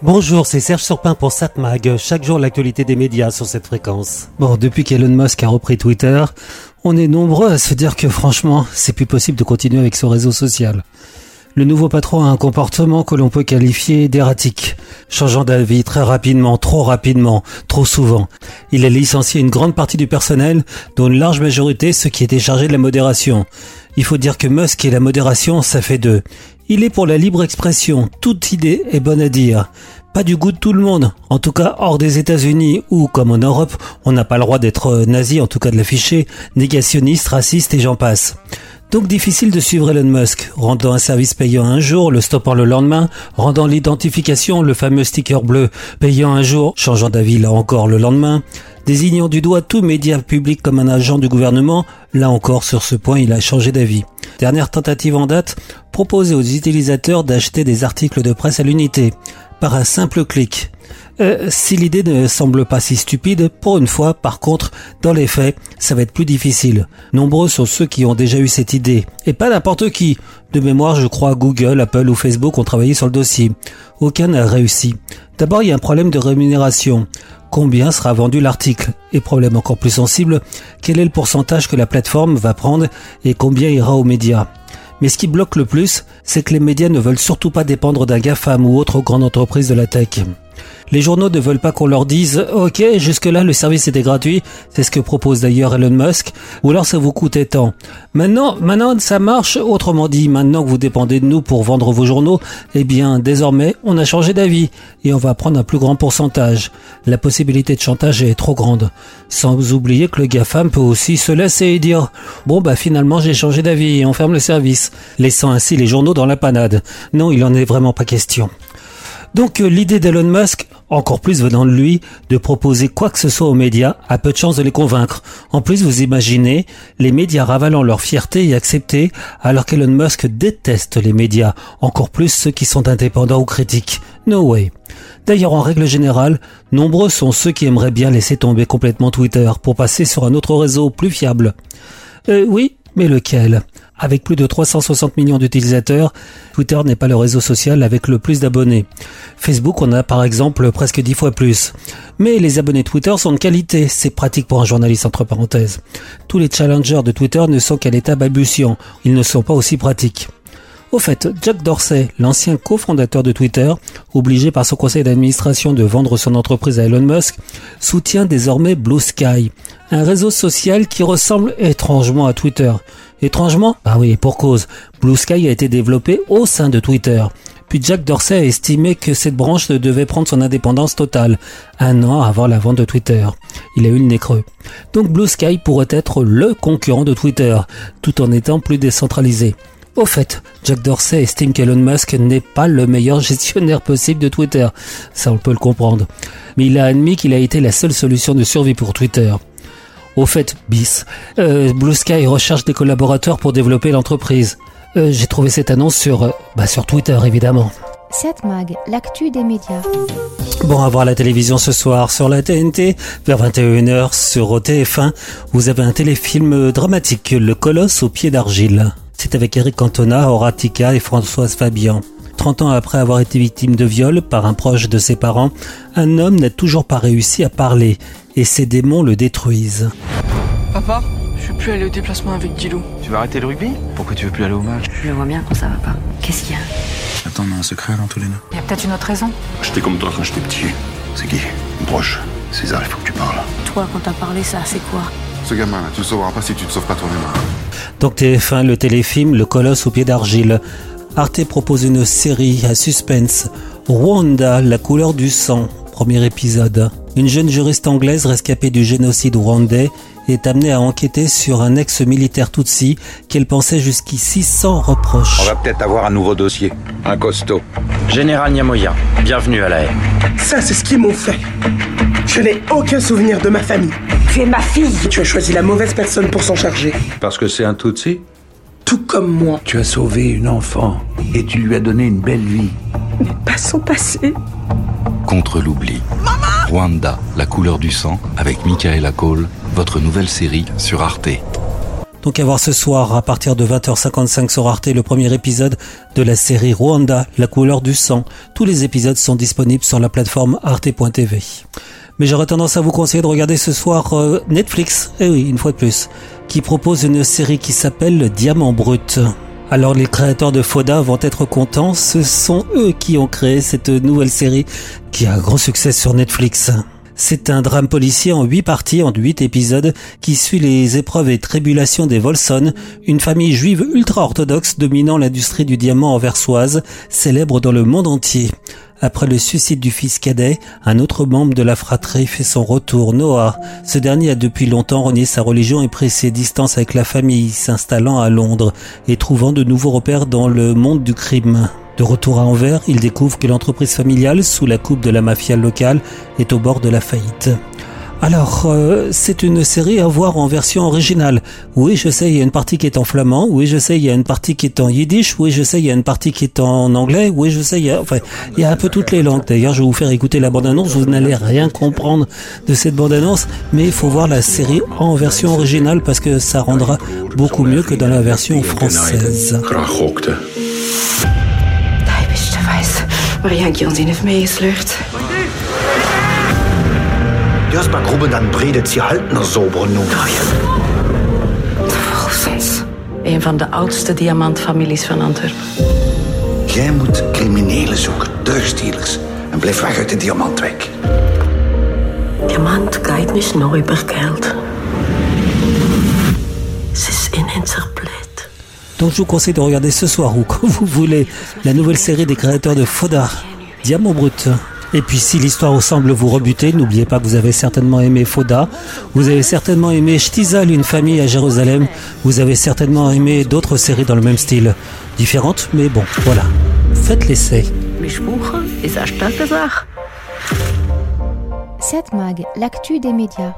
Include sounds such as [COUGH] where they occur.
Bonjour, c'est Serge Surpin pour SatMag. Chaque jour, l'actualité des médias sur cette fréquence. Bon, depuis qu'Elon Musk a repris Twitter, on est nombreux à se dire que franchement, c'est plus possible de continuer avec ce réseau social. Le nouveau patron a un comportement que l'on peut qualifier d'erratique, changeant d'avis très rapidement, trop rapidement, trop souvent. Il a licencié une grande partie du personnel, dont une large majorité ceux qui étaient chargés de la modération. Il faut dire que Musk et la modération, ça fait deux. Il est pour la libre expression, toute idée est bonne à dire. Pas du goût de tout le monde, en tout cas hors des États-Unis où, comme en Europe, on n'a pas le droit d'être nazi, en tout cas de l'afficher, négationniste, raciste et j'en passe. Donc difficile de suivre Elon Musk, rendant un service payant un jour, le stoppant le lendemain, rendant l'identification, le fameux sticker bleu, payant un jour, changeant d'avis là encore le lendemain, désignant du doigt tout média public comme un agent du gouvernement, là encore sur ce point il a changé d'avis. Dernière tentative en date, proposer aux utilisateurs d'acheter des articles de presse à l'unité, par un simple clic. Euh, si l'idée ne semble pas si stupide, pour une fois, par contre, dans les faits, ça va être plus difficile. Nombreux sont ceux qui ont déjà eu cette idée. Et pas n'importe qui. De mémoire, je crois Google, Apple ou Facebook ont travaillé sur le dossier. Aucun n'a réussi. D'abord, il y a un problème de rémunération. Combien sera vendu l'article Et problème encore plus sensible, quel est le pourcentage que la plateforme va prendre et combien ira aux médias mais ce qui bloque le plus, c'est que les médias ne veulent surtout pas dépendre d'un GAFAM ou autre grande entreprise de la tech. Les journaux ne veulent pas qu'on leur dise OK, jusque-là le service était gratuit, c'est ce que propose d'ailleurs Elon Musk, ou alors ça vous coûtait tant. Maintenant, maintenant ça marche, autrement dit, maintenant que vous dépendez de nous pour vendre vos journaux, eh bien désormais on a changé d'avis et on va prendre un plus grand pourcentage. La possibilité de chantage est trop grande. Sans oublier que le GAFAM peut aussi se laisser dire bon bah finalement j'ai changé d'avis et on ferme le service, laissant ainsi les journaux dans la panade. Non, il en est vraiment pas question. Donc euh, l'idée d'Elon Musk, encore plus venant de lui, de proposer quoi que ce soit aux médias, a peu de chance de les convaincre. En plus, vous imaginez, les médias ravalant leur fierté et accepter, alors qu'Elon Musk déteste les médias, encore plus ceux qui sont indépendants ou critiques. No way. D'ailleurs, en règle générale, nombreux sont ceux qui aimeraient bien laisser tomber complètement Twitter pour passer sur un autre réseau plus fiable. Euh, oui, mais lequel? Avec plus de 360 millions d'utilisateurs, Twitter n'est pas le réseau social avec le plus d'abonnés. Facebook on a par exemple presque 10 fois plus. Mais les abonnés Twitter sont de qualité, c'est pratique pour un journaliste entre parenthèses. Tous les challengers de Twitter ne sont qu'à l'état balbutiant, ils ne sont pas aussi pratiques. Au fait, Jack Dorsey, l'ancien cofondateur de Twitter, obligé par son conseil d'administration de vendre son entreprise à Elon Musk, soutient désormais Blue Sky, un réseau social qui ressemble étrangement à Twitter. Étrangement? Ah oui, pour cause. Blue Sky a été développé au sein de Twitter. Puis Jack Dorsey a estimé que cette branche devait prendre son indépendance totale, un an avant la vente de Twitter. Il a eu le nez creux. Donc Blue Sky pourrait être le concurrent de Twitter, tout en étant plus décentralisé. Au fait, Jack Dorsey estime qu'Elon Musk n'est pas le meilleur gestionnaire possible de Twitter. Ça, on peut le comprendre. Mais il a admis qu'il a été la seule solution de survie pour Twitter. Au fait, bis, euh, Blue Sky recherche des collaborateurs pour développer l'entreprise. Euh, j'ai trouvé cette annonce sur, euh, bah, sur Twitter évidemment. 7 Mag, l'actu des médias. Bon, à voir la télévision ce soir sur la TNT, vers 21h sur TF1, vous avez un téléfilm dramatique, Le Colosse au pied d'argile. C'est avec Eric Cantona, Horatica et Françoise Fabian. 30 ans après avoir été victime de viol par un proche de ses parents, un homme n'a toujours pas réussi à parler et ses démons le détruisent. Papa, je veux plus aller au déplacement avec Dilou. Tu vas arrêter le rugby? Pourquoi tu veux plus aller au match? Je vois bien quand ça va pas. Qu'est-ce qu'il y a? Attends, on a un secret dans tous les deux. Il y a peut-être une autre raison. J'étais comme toi quand j'étais petit. C'est qui? Une proche. César, il faut que tu parles. Toi, quand t'as parlé ça, c'est quoi? Ce gamin-là, tu le sauveras pas si tu te sauves pas toi-même. Donc TF1, le téléfilm Le Colosse au pied d'argile. Arte propose une série à suspense. Rwanda, la couleur du sang. Premier épisode. Une jeune juriste anglaise rescapée du génocide rwandais est amenée à enquêter sur un ex-militaire Tutsi qu'elle pensait jusqu'ici sans reproche. On va peut-être avoir un nouveau dossier. Un costaud. Général Niamoya, bienvenue à la haie. Ça, c'est ce qu'ils m'ont fait. Je n'ai aucun souvenir de ma famille. Tu es ma fille Tu as choisi la mauvaise personne pour s'en charger. Parce que c'est un Tutsi? Tout comme moi. Tu as sauvé une enfant et tu lui as donné une belle vie. Mais pas son passé. Contre l'oubli. Rwanda, la couleur du sang, avec Michaela Cole, votre nouvelle série sur Arte. Donc à voir ce soir à partir de 20h55 sur Arte le premier épisode de la série Rwanda, la couleur du sang. Tous les épisodes sont disponibles sur la plateforme arte.tv. Mais j'aurais tendance à vous conseiller de regarder ce soir euh, Netflix, eh oui, une fois de plus, qui propose une série qui s'appelle Diamant Brut. Alors les créateurs de Foda vont être contents, ce sont eux qui ont créé cette nouvelle série qui a un gros succès sur Netflix. C'est un drame policier en huit parties, en huit épisodes, qui suit les épreuves et tribulations des Volson, une famille juive ultra-orthodoxe dominant l'industrie du diamant anversoise, célèbre dans le monde entier. Après le suicide du fils cadet, un autre membre de la fratrie fait son retour, Noah. Ce dernier a depuis longtemps renié sa religion et pris ses distances avec la famille, s'installant à Londres et trouvant de nouveaux repères dans le monde du crime. De retour à Anvers, il découvre que l'entreprise familiale, sous la coupe de la mafia locale, est au bord de la faillite. Alors, euh, c'est une série à voir en version originale. Oui, je sais, il y a une partie qui est en flamand. Oui, je sais, il y a une partie qui est en yiddish. Oui, je sais, il y a une partie qui est en anglais. Oui, je sais, il y a, enfin, il y a un peu toutes les langues. D'ailleurs, je vais vous faire écouter la bande-annonce. Vous n'allez rien comprendre de cette bande-annonce, mais il faut voir la série en version originale parce que ça rendra beaucoup mieux que dans la version française. Waar Yankee ons in heeft meegesleurd. Jasper Grubben dan bredet sie halten er sober nu. Volgens een van de oudste diamantfamilies van Antwerpen. Jij moet criminelen zoeken, drugsdealers. En blijf weg uit de diamantwijk. Diamant geht nicht nur über Geld. Es ist ininterpret. Donc je vous conseille de regarder ce soir ou [LAUGHS] quand vous voulez la nouvelle série des créateurs de Foda, Diamant Brut. Et puis si l'histoire semble vous rebuter, n'oubliez pas que vous avez certainement aimé Foda, vous avez certainement aimé Shtizal, une famille à Jérusalem, vous avez certainement aimé d'autres séries dans le même style. Différentes, mais bon, voilà. Faites l'essai. 7 Mag, l'actu des médias.